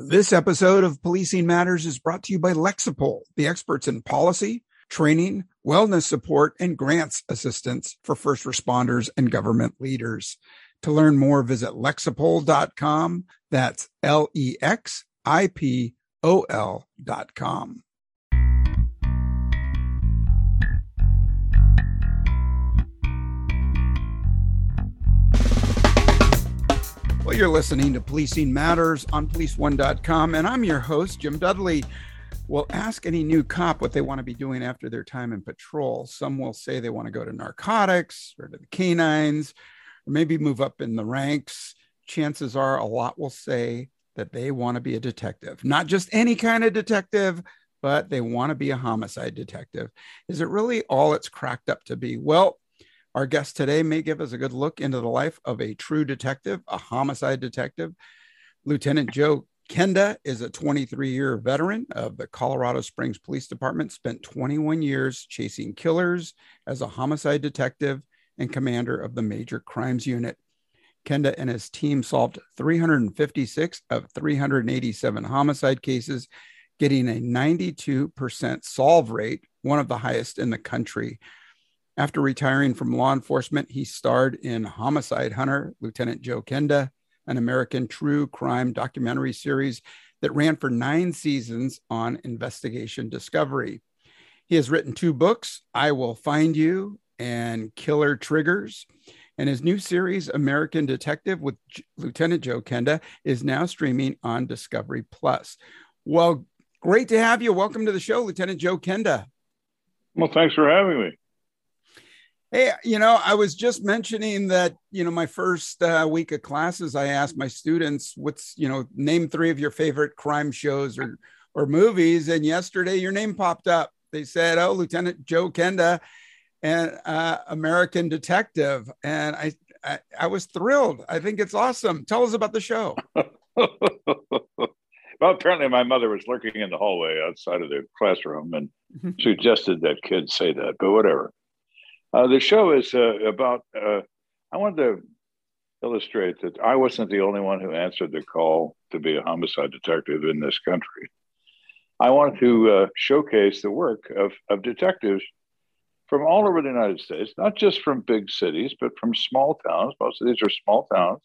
This episode of Policing Matters is brought to you by Lexipol, the experts in policy, training, wellness support, and grants assistance for first responders and government leaders. To learn more, visit lexipol.com. That's L E X I P O L.com. Well, you're listening to Policing Matters on policeone.com, and I'm your host, Jim Dudley. We'll ask any new cop what they want to be doing after their time in patrol. Some will say they want to go to narcotics or to the canines, or maybe move up in the ranks. Chances are a lot will say that they want to be a detective, not just any kind of detective, but they want to be a homicide detective. Is it really all it's cracked up to be? Well, our guest today may give us a good look into the life of a true detective, a homicide detective. Lieutenant Joe Kenda is a 23 year veteran of the Colorado Springs Police Department, spent 21 years chasing killers as a homicide detective and commander of the Major Crimes Unit. Kenda and his team solved 356 of 387 homicide cases, getting a 92% solve rate, one of the highest in the country. After retiring from law enforcement, he starred in Homicide Hunter, Lieutenant Joe Kenda, an American true crime documentary series that ran for nine seasons on investigation discovery. He has written two books, I Will Find You and Killer Triggers. And his new series, American Detective with J- Lieutenant Joe Kenda, is now streaming on Discovery Plus. Well, great to have you. Welcome to the show, Lieutenant Joe Kenda. Well, thanks for having me. Hey, you know, I was just mentioning that, you know, my first uh, week of classes, I asked my students, what's, you know, name three of your favorite crime shows or, or movies. And yesterday your name popped up. They said, oh, Lieutenant Joe Kenda and uh, American Detective. And I, I, I was thrilled. I think it's awesome. Tell us about the show. well, apparently my mother was lurking in the hallway outside of the classroom and suggested that kids say that, but whatever. Uh, the show is uh, about, uh, I wanted to illustrate that I wasn't the only one who answered the call to be a homicide detective in this country. I wanted to uh, showcase the work of, of detectives from all over the United States, not just from big cities, but from small towns. Most of these are small towns.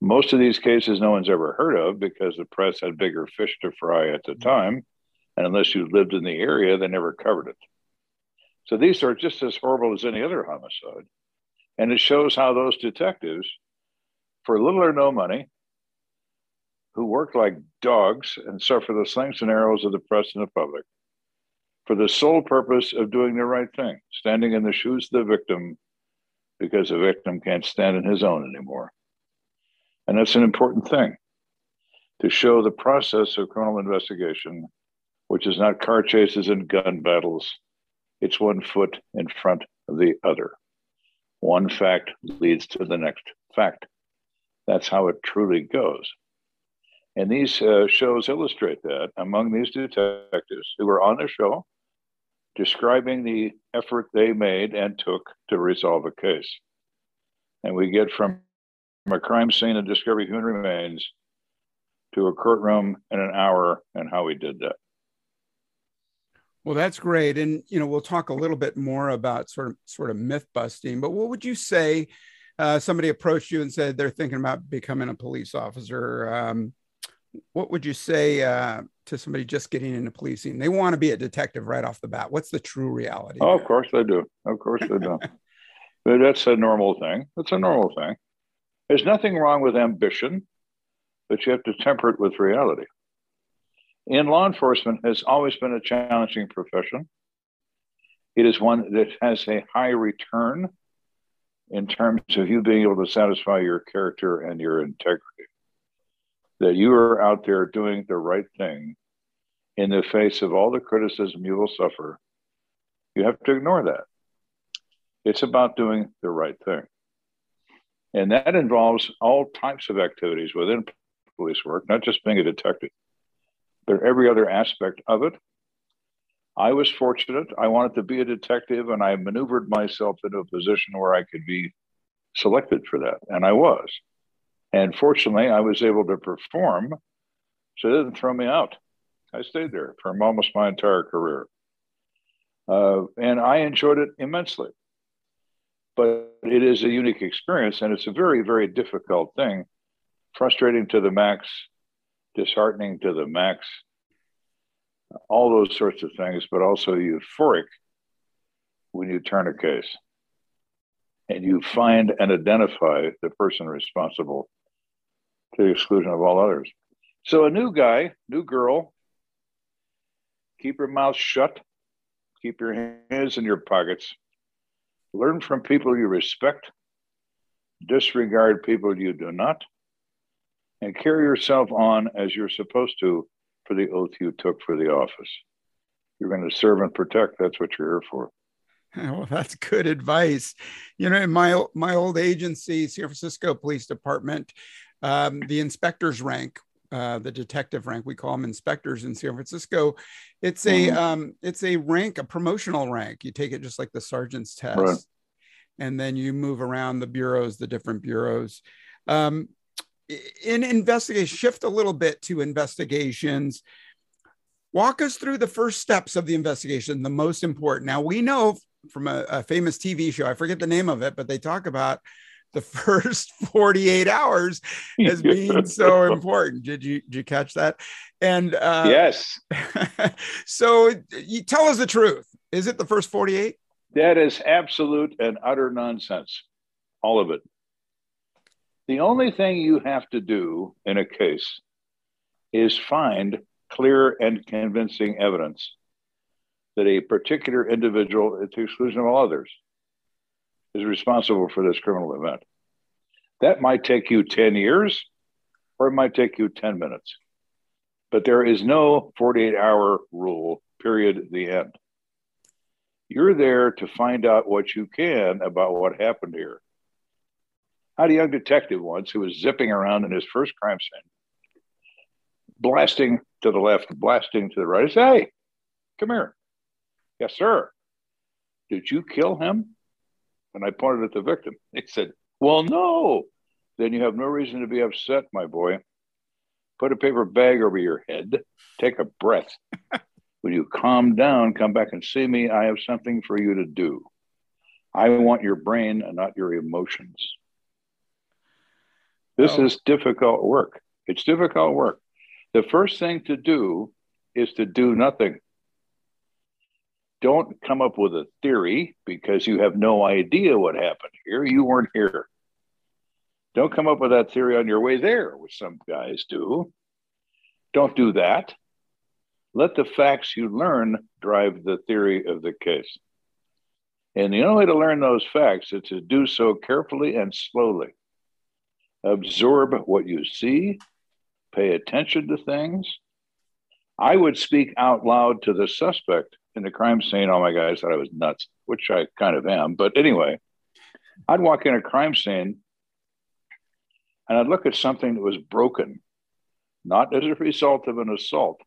Most of these cases no one's ever heard of because the press had bigger fish to fry at the time. And unless you lived in the area, they never covered it. So these are just as horrible as any other homicide. And it shows how those detectives, for little or no money, who work like dogs and suffer the slings and arrows of the press and the public, for the sole purpose of doing the right thing, standing in the shoes of the victim because the victim can't stand in his own anymore. And that's an important thing to show the process of criminal investigation, which is not car chases and gun battles it's one foot in front of the other. One fact leads to the next fact. That's how it truly goes. And these uh, shows illustrate that among these detectives who were on the show, describing the effort they made and took to resolve a case. And we get from a crime scene and discovery human remains to a courtroom in an hour and how we did that. Well, that's great, and you know we'll talk a little bit more about sort of sort of myth busting. But what would you say? Uh, somebody approached you and said they're thinking about becoming a police officer. Um, what would you say uh, to somebody just getting into policing? They want to be a detective right off the bat. What's the true reality? Oh, of course they do. Of course they do. but that's a normal thing. That's a normal thing. There's nothing wrong with ambition, but you have to temper it with reality in law enforcement has always been a challenging profession. It is one that has a high return in terms of you being able to satisfy your character and your integrity. That you are out there doing the right thing in the face of all the criticism you will suffer. You have to ignore that. It's about doing the right thing. And that involves all types of activities within police work, not just being a detective but every other aspect of it. I was fortunate. I wanted to be a detective, and I maneuvered myself into a position where I could be selected for that, and I was. And fortunately, I was able to perform So they didn't throw me out. I stayed there for almost my entire career. Uh, and I enjoyed it immensely. But it is a unique experience and it's a very, very difficult thing, frustrating to the max, disheartening to the max, all those sorts of things, but also euphoric when you turn a case and you find and identify the person responsible to the exclusion of all others. So a new guy, new girl, keep your mouth shut, keep your hands in your pockets, learn from people you respect, disregard people you do not, and carry yourself on as you're supposed to for the oath you took for the office. You're going to serve and protect. That's what you're here for. Well, that's good advice. You know, in my my old agency, San Francisco Police Department, um, the inspectors rank, uh, the detective rank, we call them inspectors in San Francisco. It's a mm-hmm. um, it's a rank, a promotional rank. You take it just like the sergeant's test, right. and then you move around the bureaus, the different bureaus. Um, in investigation, shift a little bit to investigations walk us through the first steps of the investigation the most important now we know from a, a, famous TV show. I forget the name of it, but they talk about the first 48 hours as being so important. Did you did you catch that? And uh, yes. so you tell us the truth. Is it the first 48? That is absolute and utter nonsense. All of it. The only thing you have to do in a case is find clear and convincing evidence that a particular individual, at the exclusion of all others, is responsible for this criminal event. That might take you 10 years or it might take you 10 minutes. But there is no 48 hour rule, period, the end. You're there to find out what you can about what happened here. Had a young detective once who was zipping around in his first crime scene, blasting to the left, blasting to the right. I said, Hey, come here. Yes, sir. Did you kill him? And I pointed at the victim. He said, Well, no. Then you have no reason to be upset, my boy. Put a paper bag over your head. Take a breath. when you calm down, come back and see me. I have something for you to do. I want your brain and not your emotions. This oh. is difficult work. It's difficult work. The first thing to do is to do nothing don't come up with a theory because you have no idea what happened here. You weren't here. Don't come up with that theory on your way there, which some guys do. Don't do that. Let the facts you learn drive the theory of the case. And the only way to learn those facts is to do so carefully and slowly. Absorb what you see, pay attention to things. I would speak out loud to the suspect in the crime scene, oh my God, I thought I was nuts, which I kind of am. But anyway, I'd walk in a crime scene and I'd look at something that was broken, not as a result of an assault,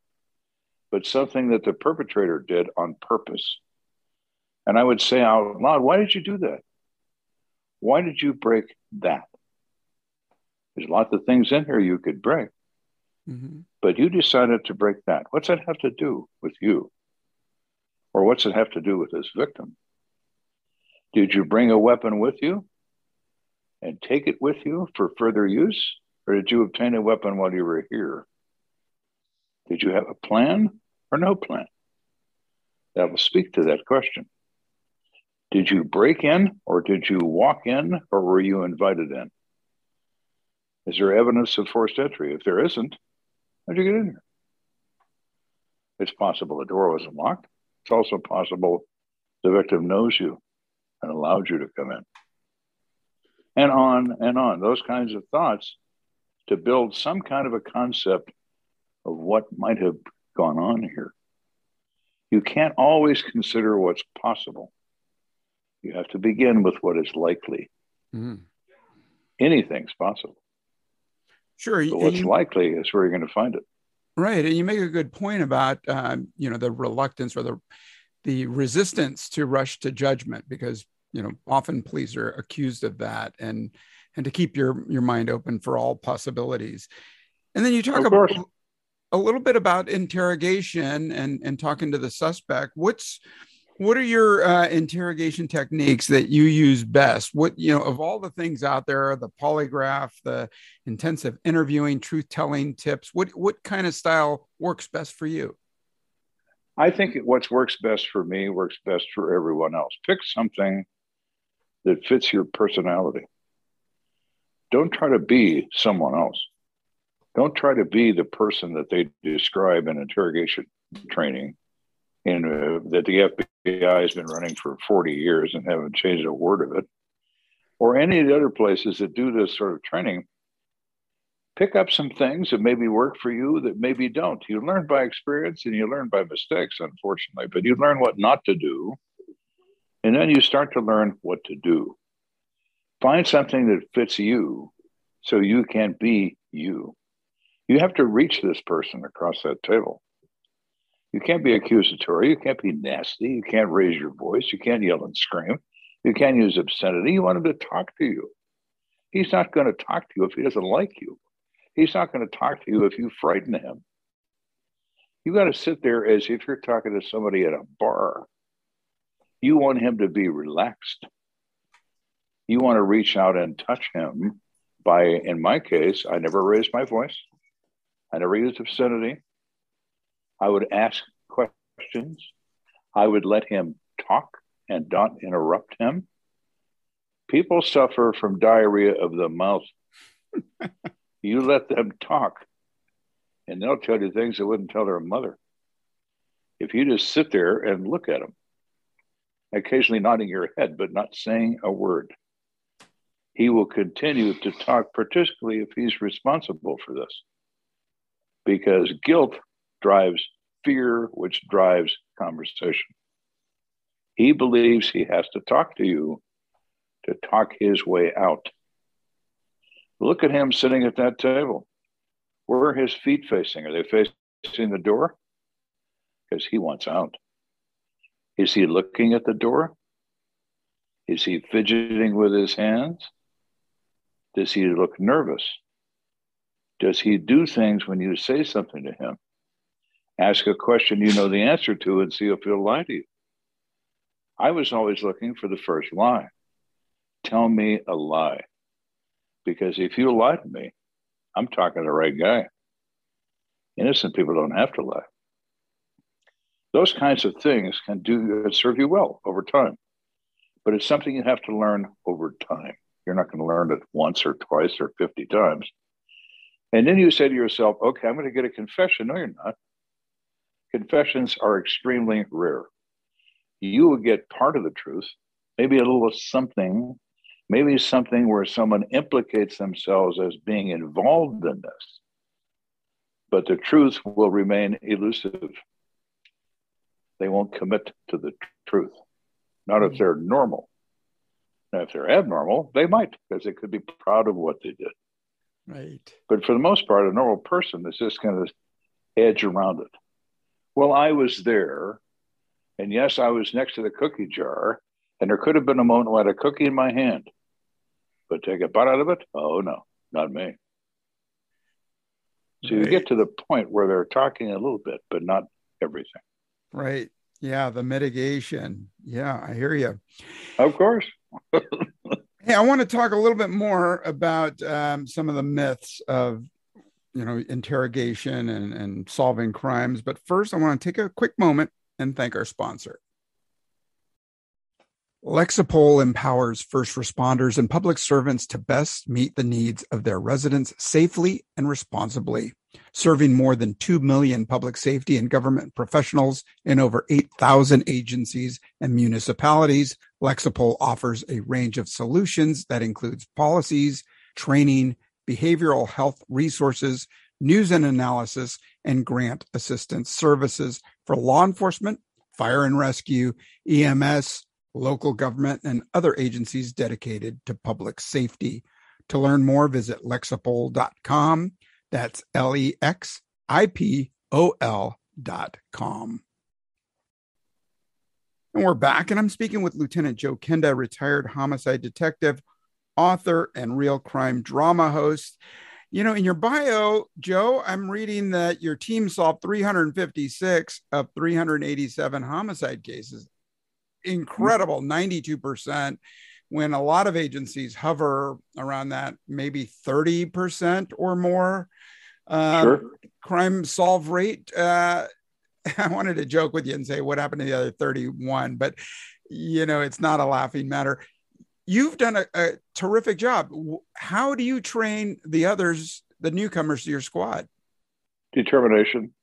but something that the perpetrator did on purpose. And I would say out loud, Why did you do that? Why did you break that? There's lots of things in here you could break, mm-hmm. but you decided to break that. What's that have to do with you? Or what's it have to do with this victim? Did you bring a weapon with you and take it with you for further use? Or did you obtain a weapon while you were here? Did you have a plan or no plan? That will speak to that question. Did you break in or did you walk in or were you invited in? Is there evidence of forced entry? If there isn't, how'd you get in here? It's possible the door wasn't locked. It's also possible the victim knows you and allowed you to come in. And on and on, those kinds of thoughts to build some kind of a concept of what might have gone on here. You can't always consider what's possible. You have to begin with what is likely. Mm. Anything's possible. Sure. But what's you, likely is where you're going to find it. Right, and you make a good point about um, you know the reluctance or the the resistance to rush to judgment because you know often police are accused of that and and to keep your your mind open for all possibilities. And then you talk about a little bit about interrogation and and talking to the suspect. What's what are your uh, interrogation techniques that you use best? What you know of all the things out there, the polygraph, the intensive interviewing, truth telling tips. What what kind of style works best for you? I think what works best for me works best for everyone else. Pick something that fits your personality. Don't try to be someone else. Don't try to be the person that they describe in interrogation training and uh, that the FBI has been running for 40 years and haven't changed a word of it, or any of the other places that do this sort of training, pick up some things that maybe work for you that maybe don't. You learn by experience and you learn by mistakes, unfortunately, but you learn what not to do. And then you start to learn what to do. Find something that fits you so you can be you. You have to reach this person across that table. You can't be accusatory. You can't be nasty. You can't raise your voice. You can't yell and scream. You can't use obscenity. You want him to talk to you. He's not going to talk to you if he doesn't like you. He's not going to talk to you if you frighten him. You got to sit there as if you're talking to somebody at a bar. You want him to be relaxed. You want to reach out and touch him by, in my case, I never raised my voice. I never used obscenity. I would ask questions. I would let him talk and not interrupt him. People suffer from diarrhea of the mouth. you let them talk, and they'll tell you things they wouldn't tell their mother. If you just sit there and look at them, occasionally nodding your head, but not saying a word, he will continue to talk, particularly if he's responsible for this. Because guilt drives fear, which drives conversation. He believes he has to talk to you to talk his way out. Look at him sitting at that table. Where are his feet facing? Are they facing the door? Because he wants out. Is he looking at the door? Is he fidgeting with his hands? Does he look nervous? Does he do things when you say something to him? Ask a question you know the answer to and see if he'll lie to you. I was always looking for the first lie. Tell me a lie. Because if you lie to me, I'm talking to the right guy. Innocent people don't have to lie. Those kinds of things can do serve you well over time. But it's something you have to learn over time. You're not going to learn it once or twice or 50 times. And then you say to yourself, okay, I'm going to get a confession. No, you're not confessions are extremely rare. You will get part of the truth, maybe a little something, maybe something where someone implicates themselves as being involved in this, but the truth will remain elusive. They won't commit to the truth, not if mm-hmm. they're normal. Now, if they're abnormal, they might, because they could be proud of what they did. Right. But for the most part, a normal person is just going to edge around it. Well, I was there. And yes, I was next to the cookie jar. And there could have been a moment when I had a cookie in my hand. But take a bite out of it? Oh, no, not me. So right. you get to the point where they're talking a little bit, but not everything. Right. Yeah. The mitigation. Yeah. I hear you. Of course. hey, I want to talk a little bit more about um, some of the myths of you know interrogation and, and solving crimes but first i want to take a quick moment and thank our sponsor Lexipol empowers first responders and public servants to best meet the needs of their residents safely and responsibly. Serving more than 2 million public safety and government professionals in over 8,000 agencies and municipalities, Lexipol offers a range of solutions that includes policies, training, behavioral health resources, news and analysis, and grant assistance services for law enforcement, fire and rescue, EMS, local government, and other agencies dedicated to public safety. To learn more, visit lexipol.com. That's L E X I P O L.com. And we're back, and I'm speaking with Lieutenant Joe Kenda, retired homicide detective author and real crime drama host. You know, in your bio, Joe, I'm reading that your team solved 356 of 387 homicide cases. Incredible, 92%, when a lot of agencies hover around that, maybe 30% or more. Uh, sure. Crime solve rate. Uh, I wanted to joke with you and say, what happened to the other 31? But, you know, it's not a laughing matter you've done a, a, terrific job. How do you train the others, the newcomers to your squad? Determination.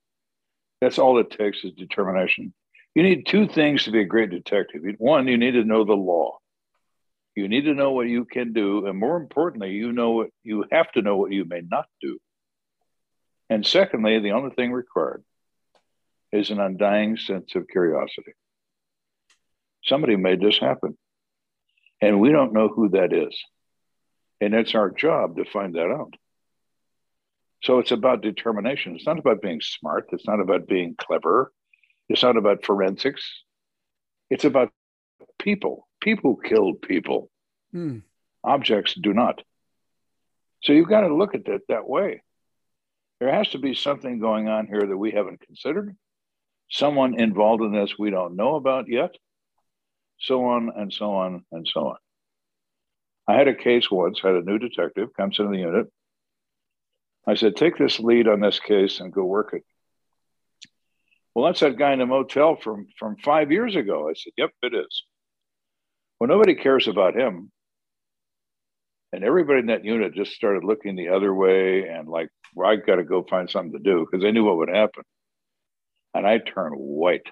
That's all it takes is determination. You need two things to be a great detective. One, you need to know the law. You need to know what you can do, and more importantly, you know what you have to know what you may not do. And secondly, the only thing required is an undying sense of curiosity. Somebody made this happen. And we don't know who that is. And it's our job to find that out. So it's about determination. It's not about being smart. It's not about being clever. It's not about forensics. It's about people. People kill people. Hmm. Objects do not. So you've got to look at it that way. There has to be something going on here that we haven't considered, someone involved in this we don't know about yet, so on and so on and so on. I had a case once, had a new detective comes into the unit. I said, take this lead on this case and go work it. Well, that's that guy in the motel from, from five years ago. I said, yep, it is. Well, nobody cares about him. And everybody in that unit just started looking the other way and like, well, I got to go find something to do because they knew what would happen. And I turned white.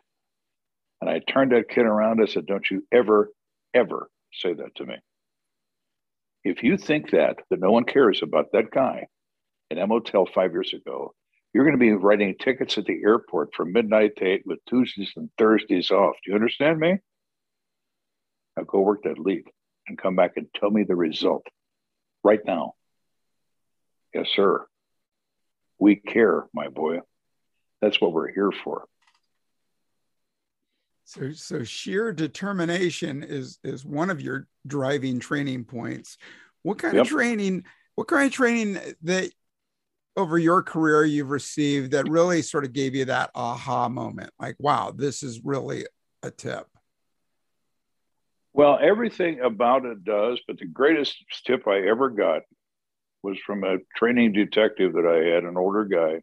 And I turned that kid around. I said, Don't you ever, ever say that to me. If you think that, that no one cares about that guy in that motel five years ago, you're going to be writing tickets at the airport from midnight to eight with Tuesdays and Thursdays off. Do you understand me? Now go work that lead and come back and tell me the result right now. Yes, sir. We care, my boy. That's what we're here for. So, so sheer determination is is one of your driving training points. What kind yep. of training? What kind of training that over your career you've received that really sort of gave you that aha moment? Like, wow, this is really a tip. Well, everything about it does, but the greatest tip I ever got was from a training detective that I had, an older guy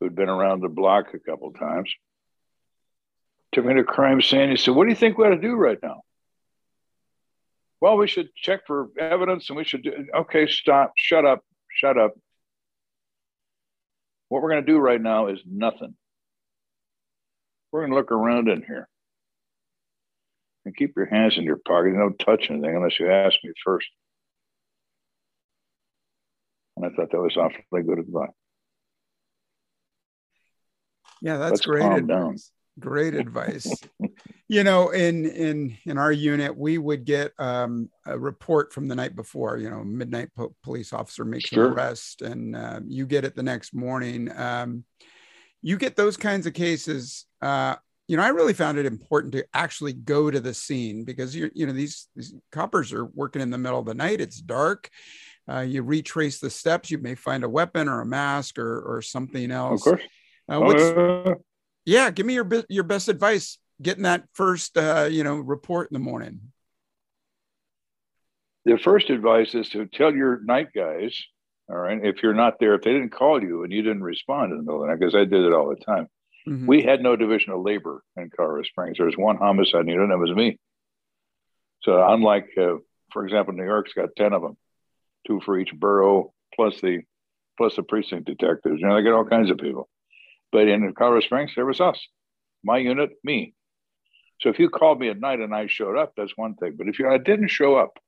who'd been around the block a couple times took me to a crime scene. He said, What do you think we ought to do right now? Well, we should check for evidence and we should do okay, stop, shut up, shut up. What we're going to do right now is nothing. We're going to look around in here and keep your hands in your pocket. Don't touch anything unless you ask me first. And I thought that was awfully good advice. Yeah, that's Let's great. Calm advice. down great advice. You know in in in our unit we would get um, a report from the night before you know midnight po- police officer makes sure. an arrest and uh, you get it the next morning. Um, you get those kinds of cases uh, you know i really found it important to actually go to the scene because you you know these, these coppers are working in the middle of the night. It's dark. Uh, you retrace the steps. You may find a weapon or a mask or or something else. of course. Uh, what's, uh, yeah give me your your best advice. Getting that first uh, you know report in the morning. The first advice is to tell your night guys all right if you're not there if they didn't call you and you didn't respond in the middle of the night because i did it all the time. Mm-hmm. we had no division of labor in colorado springs. There was one homicide unit and it was me. So unlike uh, for example new york's got 10 of them two for each borough plus the plus the precinct detectives you know they get all kinds of people but in Colorado Springs, there was us, my unit, me. So if you called me at night and I showed up, that's one thing. But if you, I didn't show up,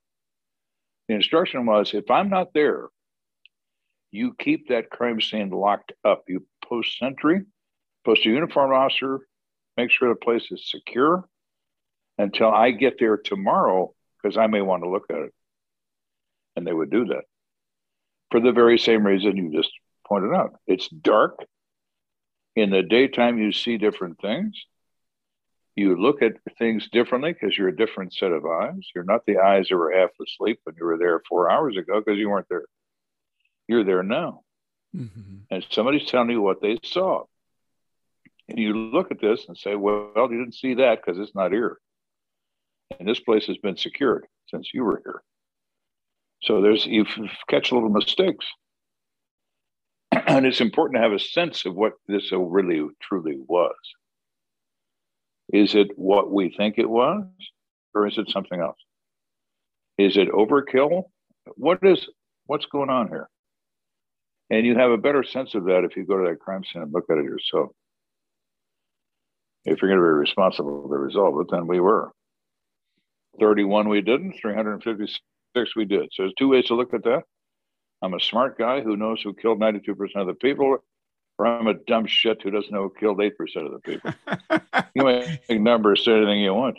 the instruction was if I'm not there, you keep that crime scene locked up. You post sentry, post a uniformed officer, make sure the place is secure until I get there tomorrow because I may want to look at it. And they would do that for the very same reason you just pointed out. It's dark. In the daytime, you see different things. You look at things differently because you're a different set of eyes. You're not the eyes that were half asleep when you were there four hours ago because you weren't there. You're there now. Mm-hmm. And somebody's telling you what they saw. And you look at this and say, well, you didn't see that because it's not here. And this place has been secured since you were here. So there's you catch little mistakes. and it's important to have a sense of what this really truly was. Is it what we think it was, or is it something else? Is it overkill? What is what's going on here? And you have a better sense of that if you go to that crime scene and look at it yourself. If you're going to be responsible to resolve it, then we were. 31 we didn't, 356 we did. So there's two ways to look at that. I'm a smart guy who knows who killed 92% of the people, or I'm a dumb shit who doesn't know who killed 8% of the people. you make numbers say anything you want.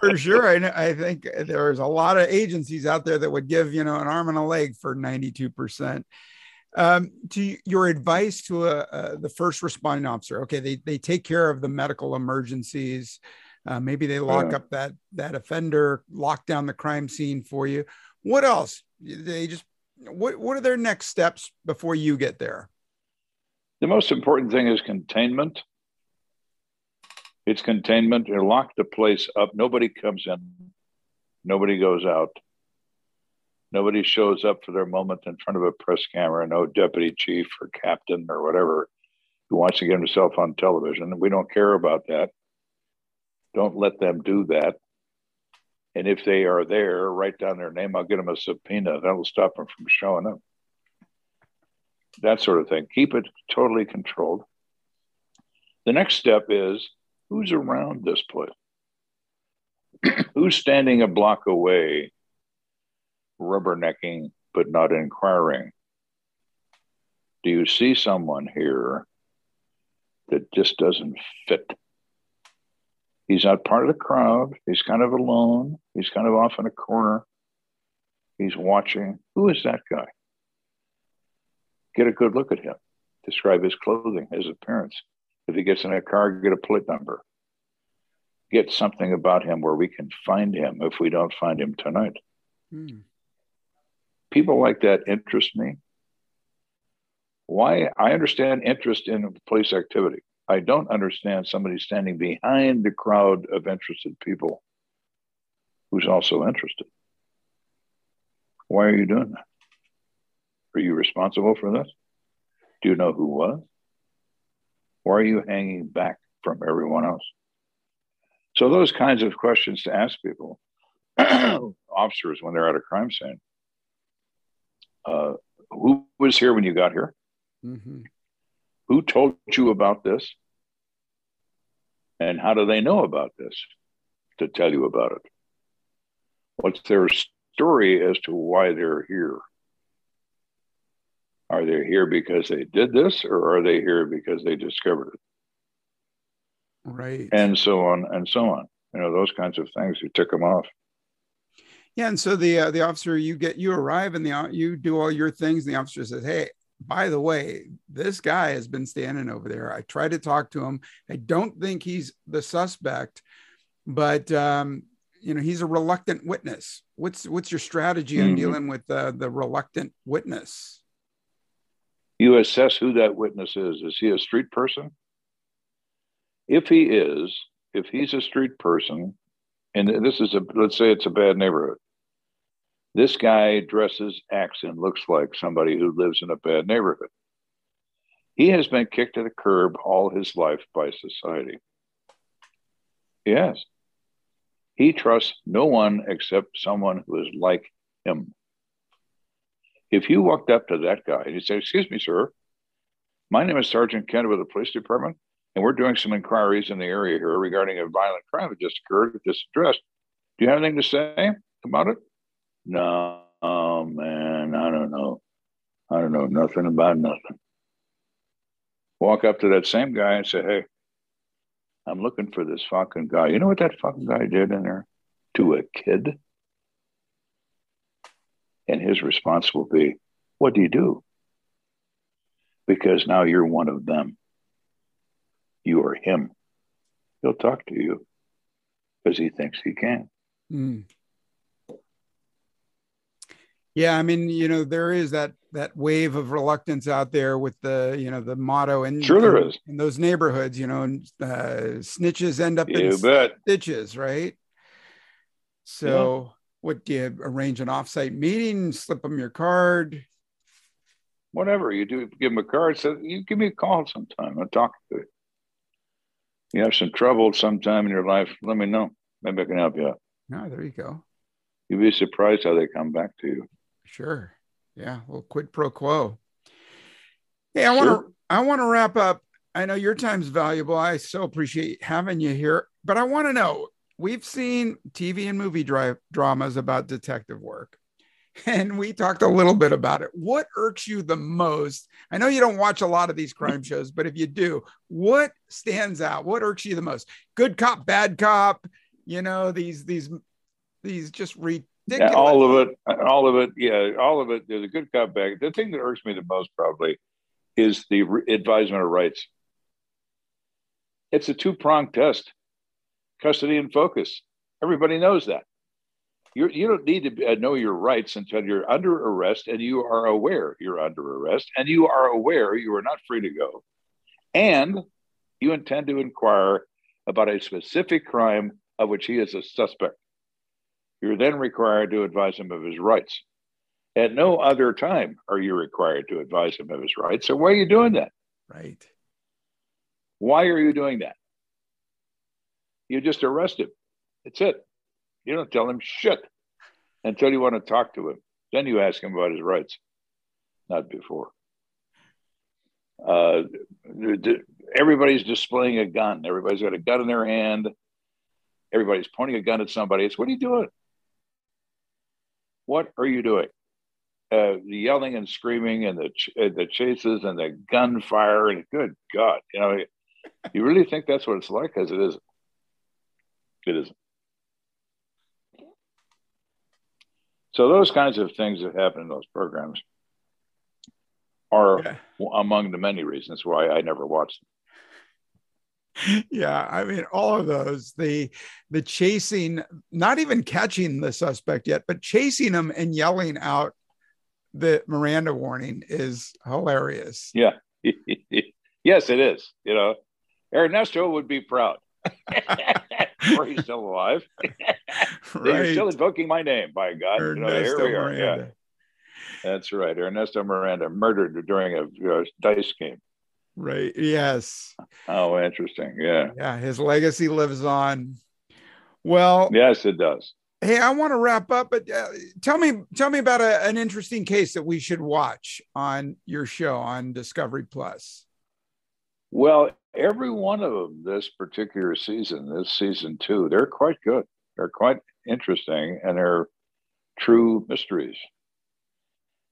for sure. I, I think there's a lot of agencies out there that would give, you know, an arm and a leg for 92%. Um, to your advice to a, a, the first responding officer, okay, they, they take care of the medical emergencies. Uh, maybe they lock yeah. up that that offender, lock down the crime scene for you. What else? They just what what are their next steps before you get there? The most important thing is containment it's containment. You lock the place up. Nobody comes in. Nobody goes out. Nobody shows up for their moment in front of a press camera. No deputy chief or captain or whatever who wants to get himself on television. We don't care about that. Don't let them do that. And if they are there, write down their name. I'll get them a subpoena. That'll stop them from showing up. That sort of thing. Keep it totally controlled. The next step is who's around this place? who's standing a block away, rubbernecking but not inquiring? Do you see someone here that just doesn't fit? He's not part of the crowd. He's kind of alone. He's kind of off in a corner. He's watching. Who is that guy? Get a good look at him. Describe his clothing, his appearance. If he gets in a car, get a plate number. Get something about him where we can find him if we don't find him tonight. Hmm. People like that interest me. Why? I understand interest in police activity. I don't understand somebody standing behind the crowd of interested people who's also interested. Why are you doing that? Are you responsible for this? Do you know who was? Why are you hanging back from everyone else? So those kinds of questions to ask people, officers when they're at a crime scene. Uh, who was here when you got here? Mm-hmm. Who told you about this? And how do they know about this to tell you about it? What's their story as to why they're here? Are they here because they did this, or are they here because they discovered it? Right. And so on and so on. You know, those kinds of things. You took them off. Yeah, and so the uh, the officer, you get you arrive and the you do all your things. And the officer says, "Hey, by the way, this guy has been standing over there. I tried to talk to him. I don't think he's the suspect, but um, you know he's a reluctant witness. What's what's your strategy mm-hmm. on dealing with uh, the reluctant witness? You assess who that witness is. Is he a street person? If he is, if he's a street person, and this is a, let's say it's a bad neighborhood, this guy dresses, acts, and looks like somebody who lives in a bad neighborhood. He has been kicked to the curb all his life by society. Yes. He trusts no one except someone who is like him. If you walked up to that guy and you say, Excuse me, sir, my name is Sergeant Kent with the police department, and we're doing some inquiries in the area here regarding a violent crime that just occurred at this address. Do you have anything to say about it? No, oh, man, I don't know. I don't know nothing about nothing. Walk up to that same guy and say, Hey, I'm looking for this fucking guy. You know what that fucking guy did in there to a kid? And his response will be, What do you do? Because now you're one of them. You are him. He'll talk to you because he thinks he can. Mm. Yeah, I mean, you know, there is that that wave of reluctance out there with the you know the motto and sure there is. in those neighborhoods you know uh, snitches end up you in bet. stitches right? So yeah. what do you arrange an offsite meeting slip them your card? Whatever you do give them a card so you give me a call sometime i'll talk to you. You have some trouble sometime in your life let me know maybe i can help you out. Oh there you go. You'd be surprised how they come back to you sure yeah, well, quid pro quo. Hey, I want to I want to wrap up. I know your time's valuable. I so appreciate having you here, but I want to know. We've seen TV and movie drive dramas about detective work, and we talked a little bit about it. What irks you the most? I know you don't watch a lot of these crime shows, but if you do, what stands out? What irks you the most? Good cop, bad cop. You know these these these just re yeah, all of it, all of it, yeah, all of it. There's a good cop back. The thing that irks me the most probably is the re- advisement of rights. It's a two pronged test custody and focus. Everybody knows that. You're, you do not need to uh, know your rights until you're under arrest and you are aware you're under arrest and you are aware you are not free to go. And you intend to inquire about a specific crime of which he is a suspect. You're then required to advise him of his rights. At no other time are you required to advise him of his rights. So why are you doing that? Right. Why are you doing that? You just arrest him. That's it. You don't tell him shit until you want to talk to him. Then you ask him about his rights, not before. Uh, everybody's displaying a gun. Everybody's got a gun in their hand. Everybody's pointing a gun at somebody. It's what are you doing? What are you doing? Uh, the yelling and screaming and the ch- uh, the chases and the gunfire and good God, you know, you really think that's what it's like? Because it isn't. It isn't. So those kinds of things that happen in those programs are yeah. among the many reasons why I never watched them yeah i mean all of those the the chasing not even catching the suspect yet but chasing them and yelling out the miranda warning is hilarious. Yeah. Yes it is you know. Ernesto would be proud. Or he's still alive. Right. you're still invoking my name by god ernesto you know, are miranda. yeah that's right ernesto miranda murdered during a, a dice game Right. Yes. Oh, interesting. Yeah. Yeah. His legacy lives on. Well, yes, it does. Hey, I want to wrap up, but uh, tell me, tell me about a, an interesting case that we should watch on your show on Discovery Plus. Well, every one of them this particular season, this season two, they're quite good. They're quite interesting, and they're true mysteries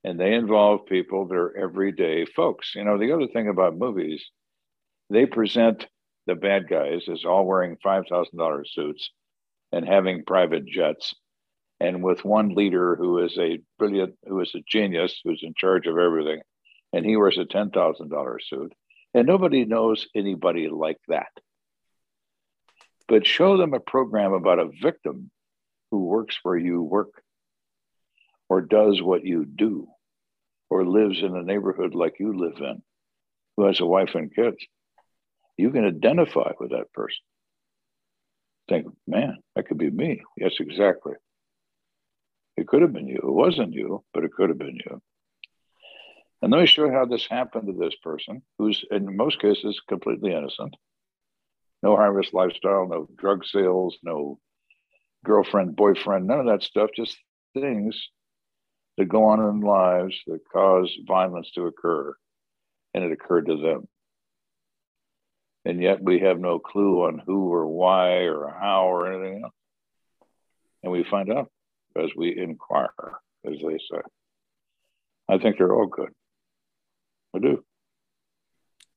and they involve people that are everyday folks. You know, the other thing about movies, they present the bad guys as all wearing $5,000 suits and having private jets, and with one leader who is a brilliant, who is a genius, who's in charge of everything, and he wears a $10,000 suit. And nobody knows anybody like that. But show them a program about a victim who works where you work or does what you do or lives in a neighborhood like you live in, who has a wife and kids, you can identify with that person. Think, man, that could be me. Yes, exactly. It could have been you. It wasn't you, but it could have been you. And let me show you how this happened to this person, who's in most cases completely innocent. No risk lifestyle, no drug sales, no girlfriend, boyfriend, none of that stuff, just things that go on in lives that cause violence to occur, and it occurred to them. And yet we have no clue on who or why or how or anything else. And we find out as we inquire, as they say. I think they're all good. I do.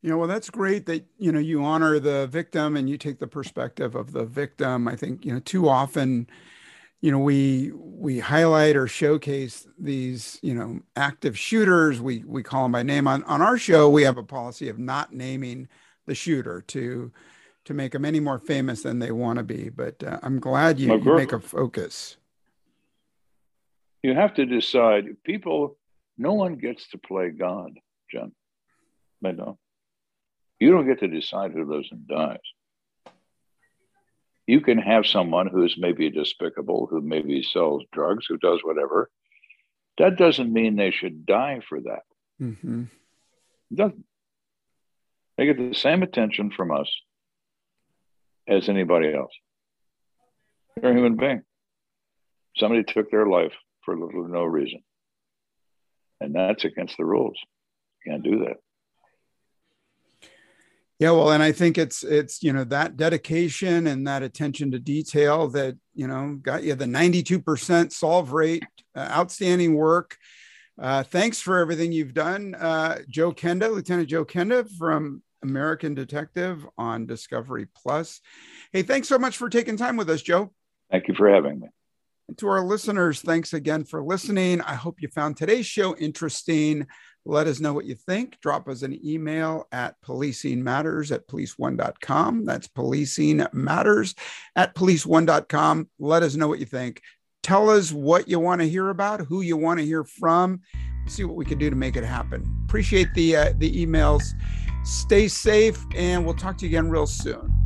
Yeah, well, that's great that, you know, you honor the victim and you take the perspective of the victim. I think, you know, too often, you know we we highlight or showcase these you know active shooters we we call them by name on on our show we have a policy of not naming the shooter to to make them any more famous than they want to be but uh, i'm glad you, you make a focus you have to decide people no one gets to play God, Jim. I don't. You don't get to decide who lives and dies. You can have someone who's maybe despicable, who maybe sells drugs, who does whatever. That doesn't mean they should die for that. Mm-hmm. It doesn't. They get the same attention from us as anybody else. They're a human being. Somebody took their life for little or no reason. And that's against the rules. You can't do that. Yeah, well, and I think it's it's you know that dedication and that attention to detail that you know got you the 92% solve rate, uh, outstanding work. Uh, thanks for everything you've done, uh, Joe Kenda, Lieutenant Joe Kenda from American Detective on Discovery Plus. Hey, thanks so much for taking time with us, Joe. Thank you for having me. And to our listeners, thanks again for listening. I hope you found today's show interesting. Let us know what you think. Drop us an email at policingmatters at police1.com. That's policingmatters at police1.com. Let us know what you think. Tell us what you want to hear about, who you want to hear from. See what we can do to make it happen. Appreciate the uh, the emails. Stay safe, and we'll talk to you again real soon.